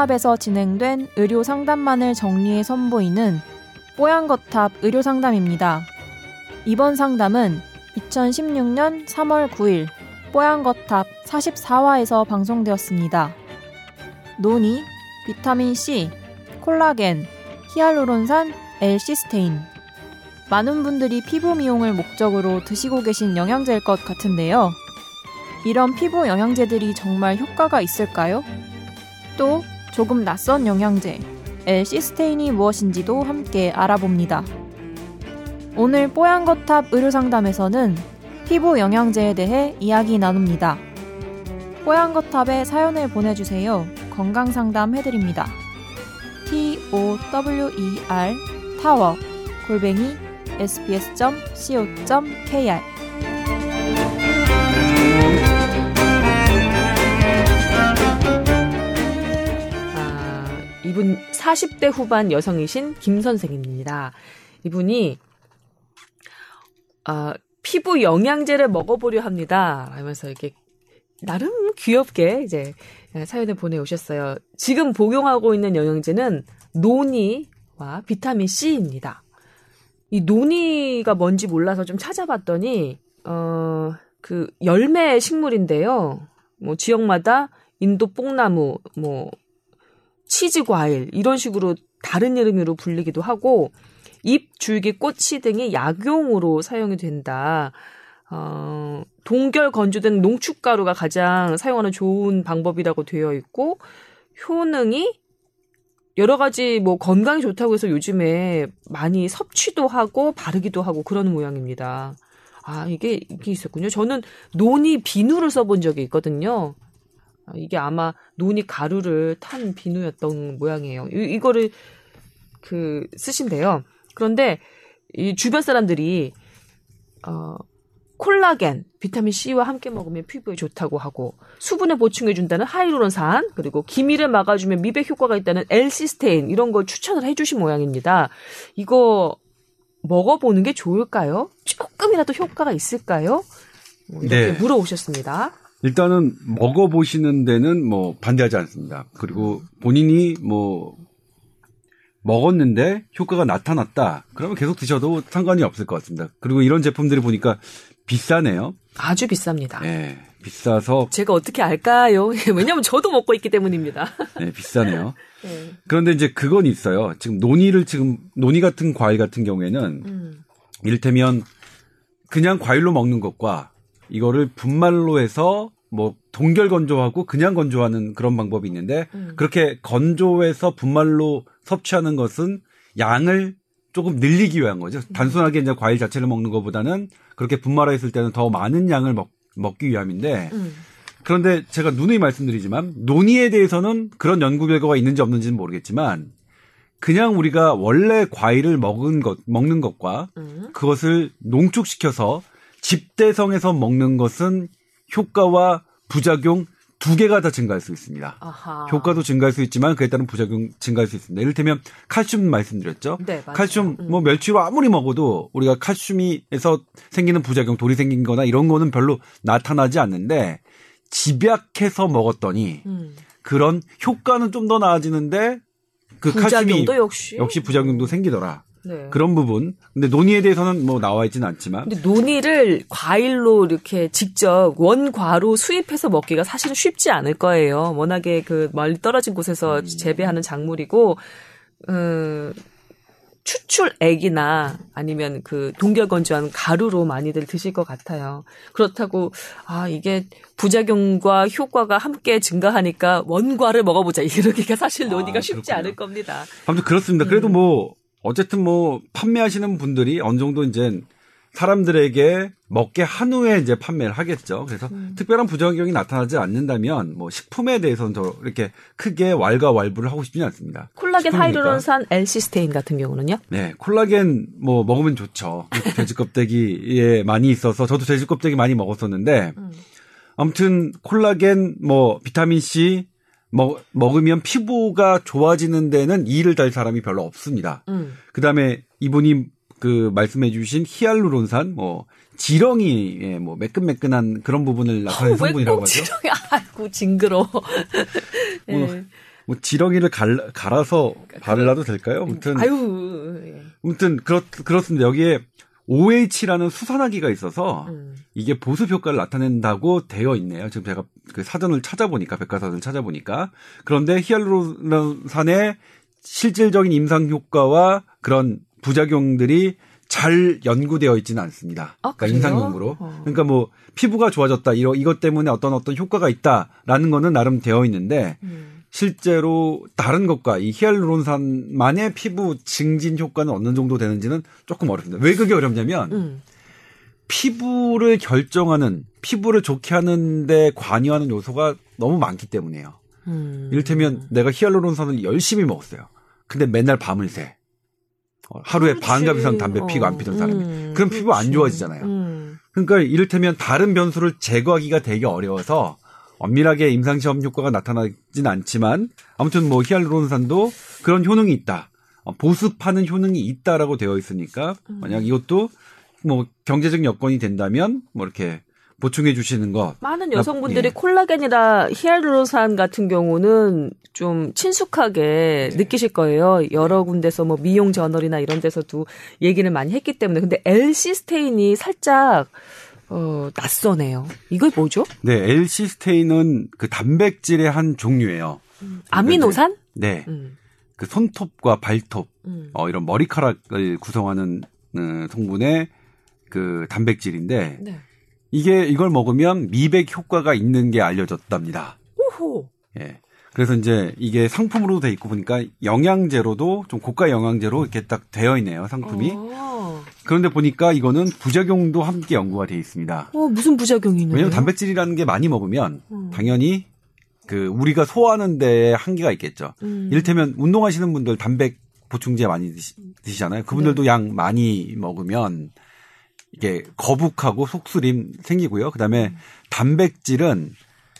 뽀얀거탑에서 진행된 의료 상담만을 정리해 선보이는 뽀얀거탑 의료 상담입니다. 이번 상담은 2016년 3월 9일 뽀얀거탑 44화에서 방송되었습니다. 논이, 비타민 C, 콜라겐, 히알루론산, L시스테인. 많은 분들이 피부 미용을 목적으로 드시고 계신 영양제일 것 같은데요. 이런 피부 영양제들이 정말 효과가 있을까요? 또 조금 낯선 영양제, L시스테인이 무엇인지도 함께 알아봅니다. 오늘 뽀얀거탑 의료상담에서는 피부 영양제에 대해 이야기 나눕니다. 뽀얀거탑에 사연을 보내주세요. 건강상담 해드립니다. t-o-w-e-r 타워 골뱅이 sbs.co.kr 이분 40대 후반 여성이신 김 선생입니다. 이분이 아, 피부 영양제를 먹어보려 합니다. 하면서 이렇게 나름 귀엽게 이제 사연을 보내오셨어요. 지금 복용하고 있는 영양제는 노니와 비타민 C입니다. 이 노니가 뭔지 몰라서 좀 찾아봤더니 어, 그 열매 식물인데요. 뭐 지역마다 인도 뽕나무, 뭐 치즈 과일 이런 식으로 다른 이름으로 불리기도 하고 잎, 줄기, 꽃이 등이 약용으로 사용이 된다. 어, 동결 건조된 농축가루가 가장 사용하는 좋은 방법이라고 되어 있고 효능이 여러 가지 뭐 건강에 좋다고 해서 요즘에 많이 섭취도 하고 바르기도 하고 그러는 모양입니다. 아, 이게, 이게 있었군요. 저는 논이 비누를 써본 적이 있거든요. 아, 이게 아마 논이 가루를 탄 비누였던 모양이에요. 이, 이거를 그 쓰신대요. 그런데 이 주변 사람들이 어 콜라겐, 비타민 C와 함께 먹으면 피부에 좋다고 하고 수분을 보충해 준다는 하이루론산 그리고 기미를 막아 주면 미백 효과가 있다는 L시스테인 이런 걸 추천을 해 주신 모양입니다. 이거 먹어 보는 게 좋을까요? 조금이라도 효과가 있을까요? 뭐 이렇게 네. 물어오셨습니다. 일단은 먹어보시는 데는 뭐 반대하지 않습니다. 그리고 본인이 뭐 먹었는데 효과가 나타났다. 그러면 계속 드셔도 상관이 없을 것 같습니다. 그리고 이런 제품들이 보니까 비싸네요. 아주 비쌉니다. 예, 비싸서 제가 어떻게 알까요? 왜냐면 저도 먹고 있기 때문입니다. 네, 비싸네요. 네. 그런데 이제 그건 있어요. 지금 논이를 지금 논이 같은 과일 같은 경우에는 음. 이를테면 그냥 과일로 먹는 것과 이거를 분말로 해서 뭐 동결 건조하고 그냥 건조하는 그런 방법이 있는데 음. 그렇게 건조해서 분말로 섭취하는 것은 양을 조금 늘리기 위한 거죠. 단순하게 이제 과일 자체를 먹는 것보다는 그렇게 분말화 했을 때는 더 많은 양을 먹, 먹기 위함인데 음. 그런데 제가 누누이 말씀드리지만 논의에 대해서는 그런 연구 결과가 있는지 없는지는 모르겠지만 그냥 우리가 원래 과일을 먹은 것 먹는 것과 음. 그것을 농축시켜서 집대성에서 먹는 것은 효과와 부작용 두 개가 다 증가할 수 있습니다. 아하. 효과도 증가할 수 있지만 그에 따른 부작용 증가할 수 있습니다. 이를테면 칼슘 말씀드렸죠. 네. 칼슘 음. 뭐 멸치로 아무리 먹어도 우리가 칼슘이에서 생기는 부작용, 돌이 생긴 거나 이런 거는 별로 나타나지 않는데 집약해서 먹었더니 음. 그런 효과는 좀 더 나아지는데 그 칼슘이 부작용도 역시 역시 부작용도 생기더라. 네. 그런 부분. 근데 논의에 대해서는 뭐 나와 있지는 않지만 근데 논이를 과일로 이렇게 직접 원과로 수입해서 먹기가 사실은 쉽지 않을 거예요. 워낙에 그 멀리 떨어진 곳에서 재배하는 작물이고, 어, 추출액이나 아니면 그 동결 건조한 가루로 많이들 드실 것 같아요. 그렇다고 아 이게 부작용과 효과가 함께 증가하니까 원과를 먹어보자 이러기가 사실 아, 논의가 쉽지 그렇군요. 않을 겁니다. 아무튼 그렇습니다. 그래도 음. 뭐 어쨌든 뭐 판매하시는 분들이 어느 정도 이제 사람들에게 먹게 한 후에 이제 판매를 하겠죠. 그래서 음. 특별한 부작용이 나타나지 않는다면 뭐 식품에 대해서는 저 이렇게 크게 왈가왈부를 하고 싶지는 않습니다. 콜라겐 식품이니까. 하이루론산 L시스테인 같은 경우는요? 네, 콜라겐 뭐 먹으면 좋죠. 돼지 껍데기에 많이 있어서 저도 돼지 껍데기 많이 먹었었는데 음. 아무튼 콜라겐 뭐 비타민 C 먹, 먹으면 피부가 좋아지는 데는 이의를 달 사람이 별로 없습니다. 음. 그 다음에 이분이 그 말씀해 주신 히알루론산 뭐 지렁이 예, 뭐 매끈매끈한 그런 부분을 나타내는 성분이라고 왜꼭 하죠. 지렁이 아이고 징그러. 예. 뭐, 뭐 지렁이를 갈, 갈아서 바르라도 될까요? 아무튼 아유. 예. 아무튼 그렇 그렇습니다. 여기에 OH라는 수산화기가 있어서 음. 이게 보습 효과를 나타낸다고 되어 있네요. 지금 제가 그 사전을 찾아보니까 백과사전을 찾아보니까 그런데 히알루론산의 실질적인 임상 효과와 그런 부작용들이 잘 연구되어 있지는 않습니다. 아, 그러니까? 임상용으로. 어. 그러니까 뭐 피부가 좋아졌다 이러 이것 때문에 어떤 어떤 효과가 있다라는 거는 나름 되어 있는데 음. 실제로 다른 것과 이 히알루론산만의 피부 증진 효과는 어느 정도 되는지는 조금 어렵습니다. 왜 그게 어렵냐면 음. 피부를 결정하는 피부를 좋게 하는데 관여하는 요소가 너무 많기 때문이에요. 음. 이를테면 내가 히알루론산을 열심히 먹었어요. 근데 맨날 밤을 새. 어, 하루에 그렇지. 반갑 이상 담배 피고 안 피던 사람이. 음, 그럼 피부 안. 좋아지잖아요. 음. 그러니까 이를테면 다른 변수를 제거하기가 되게 어려워서 엄밀하게 임상시험 효과가 나타나진 않지만 아무튼 뭐 히알루론산도 그런 효능이 있다. 어, 보습하는 효능이 있다라고 되어 있으니까 만약 이것도 뭐 경제적 여건이 된다면 뭐 이렇게 보충해 주시는 것. 많은 여성분들이 예. 콜라겐이나 히알루론산 같은 경우는 좀 친숙하게 네. 느끼실 거예요. 여러 군데서 뭐 미용 저널이나 이런 데서도 얘기를 많이 했기 때문에. 근데 L시스테인이 살짝 어 낯서네요. 이게 뭐죠? 네, L시스테인은 그 단백질의 한 종류예요. 아미노산? 네. 음. 그 손톱과 발톱, 음. 어, 이런 머리카락을 구성하는 어, 성분의 그 단백질인데 네. 이게 이걸 먹으면 미백 효과가 있는 게 알려졌답니다. 오호. 예. 그래서 이제 이게 상품으로 돼 있고 보니까 영양제로도 좀 고가 영양제로 이렇게 딱 되어 있네요, 상품이. 어. 그런데 보니까 이거는 부작용도 함께 연구가 돼 있습니다. 어, 무슨 부작용이 있나요? 왜냐면 단백질이라는 게 많이 먹으면 음. 당연히 그 우리가 소화하는 데에 한계가 있겠죠. 음. 이를테면 운동하시는 분들 단백 보충제 많이 드시, 드시잖아요. 네. 그분들도 양 많이 먹으면 이게 거북하고 속쓰림 생기고요. 그다음에 음. 단백질은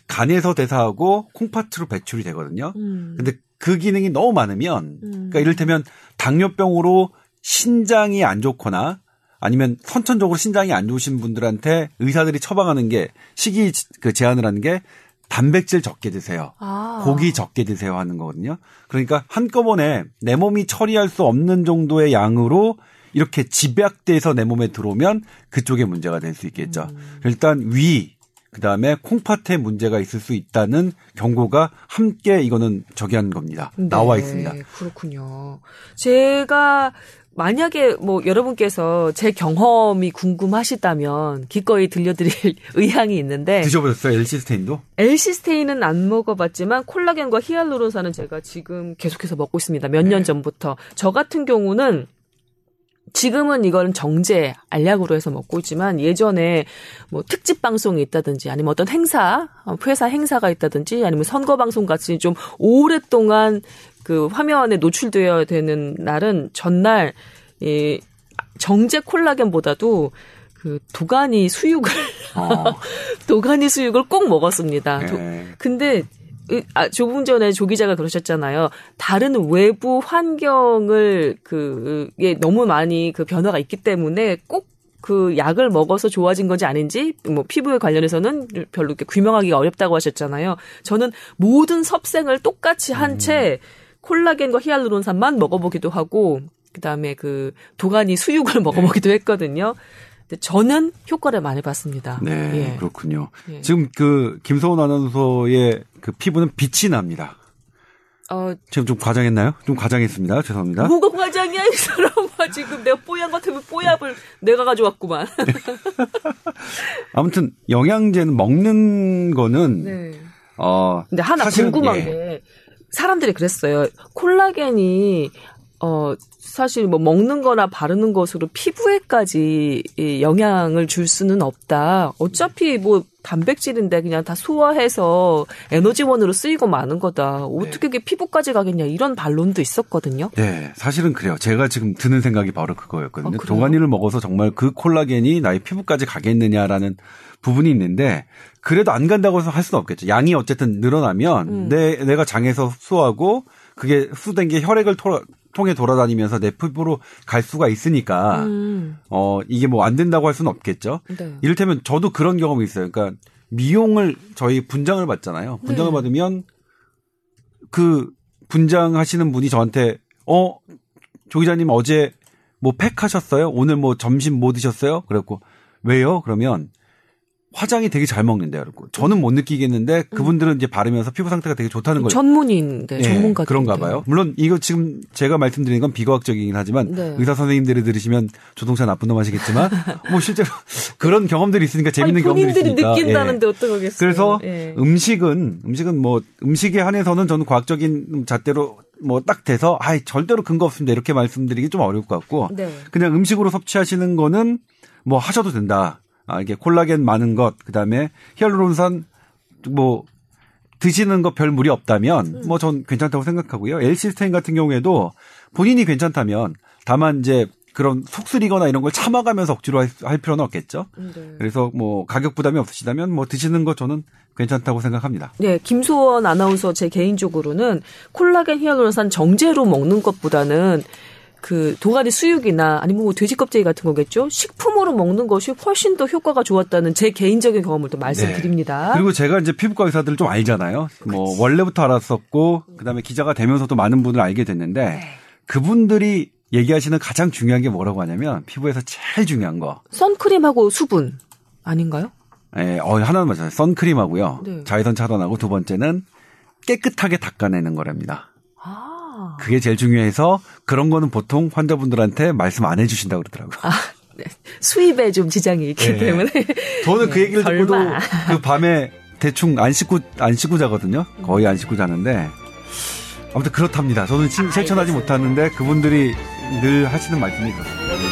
간에서 대사하고 콩팥으로 배출이 되거든요. 음. 근데 그 기능이 너무 많으면 음. 그러니까 이를테면 당뇨병으로 신장이 안 좋거나 아니면 선천적으로 신장이 안 좋으신 분들한테 의사들이 처방하는 게 식이 그 제한을 하는 게 단백질 적게 드세요. 아. 고기 적게 드세요 하는 거거든요. 그러니까 한꺼번에 내 몸이 처리할 수 없는 정도의 양으로 이렇게 집약돼서 내 몸에 들어오면 그쪽에 문제가 될 수 있겠죠. 음. 일단 위, 그 다음에 콩팥에 문제가 있을 수 있다는 경고가 함께 이거는 저기 한 겁니다. 나와 네, 있습니다. 그렇군요. 제가 만약에 뭐 여러분께서 제 경험이 궁금하시다면 기꺼이 들려드릴 의향이 있는데 드셔보셨어요? 엘시스테인도? 엘시스테인은 안 먹어봤지만 콜라겐과 히알루론산은 제가 지금 계속해서 먹고 있습니다. 몇년 네. 전부터. 저 같은 경우는 지금은 이거는 정제 알약으로 해서 먹고 있지만 예전에 뭐 특집 방송이 있다든지 아니면 어떤 행사 어, 회사 행사가 있다든지 아니면 선거 방송 같이 좀 오랫동안 그 화면에 노출되어야 되는 날은 전날 이 정제 콜라겐보다도 그 도가니 수육을 어, 도가니 수육을 꼭 먹었습니다. 도- 네. 근데 이- 아, 조금 전에 조 기자가 그러셨잖아요. 다른 외부 환경을 그에 너무 많이 그 변화가 있기 때문에 꼭 그 약을 먹어서 좋아진 건지 아닌지 뭐 피부에 관련해서는 별로 이렇게 규명하기가 어렵다고 하셨잖아요. 저는 모든 섭생을 똑같이 한채 콜라겐과 히알루론산만 먹어보기도 하고 그다음에 그 도가니 수육을 먹어보기도 했거든요. 근데 저는 효과를 많이 봤습니다. 네, 예. 그렇군요. 예. 지금 그 김서훈 아나운서의 그 피부는 빛이 납니다. 어, 지금 좀 과장했나요? 좀 과장했습니다. 죄송합니다. 뭐가 과장이야 이 사람아 지금 내가 뽀얀 것 때문에 뽀약을 내가 가져왔구만. 아무튼 영양제는 먹는 거는 네. 어 근데 하나 사실은, 궁금한 예. 게 사람들이 그랬어요. 콜라겐이 어 사실 뭐 먹는 거나 바르는 것으로 피부에까지 이 영향을 줄 수는 없다. 어차피 뭐 단백질인데 그냥 다 소화해서 에너지원으로 쓰이고 마는 거다. 어떻게 그게 피부까지 가겠냐 이런 반론도 있었거든요. 네, 사실은 그래요. 제가 지금 드는 생각이 바로 그거였거든요. 아? 동안이를 먹어서 정말 그 콜라겐이 나의 피부까지 가겠느냐라는 부분이 있는데 그래도 안 간다고 해서 할 수는 없겠죠. 양이 어쨌든 늘어나면 음. 내 내가 장에서 흡수하고 그게 흡수된 게 혈액을 토- 통해 돌아다니면서 내 피부로 갈 수가 있으니까 음, 어 이게 뭐 안 된다고 할 수는 없겠죠. 네. 이를테면 저도 그런 경험이 있어요. 그러니까 미용을 저희 분장을 받잖아요. 분장을 네. 받으면 그 분장하시는 분이 저한테 어, 조 기자님 어제 뭐 팩 하셨어요? 오늘 뭐 점심 뭐 드셨어요? 그랬고 왜요? 그러면 화장이 되게 잘 먹는데요. 그러고 저는 못 느끼겠는데 그분들은 이제 바르면서 피부 상태가 되게 좋다는 걸 전문인, 네, 예, 전문가 그런가 봐요. 물론 이거 지금 제가 말씀드리는 건 비과학적이긴 하지만 네. 의사 선생님들이 들으시면 조동찬 나쁜 놈 하시겠지만 뭐 실제로 그런 경험들이 있으니까 재밌는 아니, 경험들이 있으니까 느낀다는데 예. 어떡하겠어요. 그래서 예. 음식은 음식은 뭐 음식에 한해서는 저는 과학적인 잣대로 뭐딱 돼서 아 절대로 근거 없습니다 이렇게 말씀드리기 좀 어려울 것 같고 네. 그냥 음식으로 섭취하시는 거는 뭐 하셔도 된다. 아, 이게 콜라겐 많은 것, 그 다음에 히알루론산 뭐 드시는 거 별 무리 없다면 뭐 전 괜찮다고 생각하고요. L시스템 같은 경우에도 본인이 괜찮다면 다만 이제 그런 속쓰리거나 이런 걸 참아가면서 억지로 할, 할 필요는 없겠죠. 네. 그래서 뭐 가격 부담이 없으시다면 뭐 드시는 거 저는 괜찮다고 생각합니다. 네, 김소원 아나운서 제 개인적으로는 콜라겐 히알루론산 정제로 먹는 것보다는 그 도가니 수육이나 아니면 뭐 돼지 껍데기 같은 거겠죠. 식품으로 먹는 것이 훨씬 더 효과가 좋았다는 제 개인적인 경험을 또 말씀드립니다. 네. 그리고 제가 이제 피부과 의사들을 좀 알잖아요. 뭐 원래부터 알았었고 그다음에 기자가 되면서도 많은 분을 알게 됐는데 네. 그분들이 얘기하시는 가장 중요한 게 뭐라고 하냐면 피부에서 제일 중요한 거. 선크림하고 수분 아닌가요? 예, 어, 하나는 맞아요. 선크림하고요. 네. 자외선 차단하고 두 번째는 깨끗하게 닦아내는 거랍니다. 아, 그게 제일 중요해서 그런 거는 보통 환자분들한테 말씀 안 해주신다고 그러더라고요. 네. 수입에 좀 지장이 있기 네. 때문에 저는 그 얘기를 듣고도 설마. 그 밤에 대충 안 씻고 안 씻고 자거든요. 거의 안 씻고 자는데 아무튼 그렇답니다. 저는 실- 실천하지 못하는데 그분들이 늘 하시는 말씀이 그렇습니다.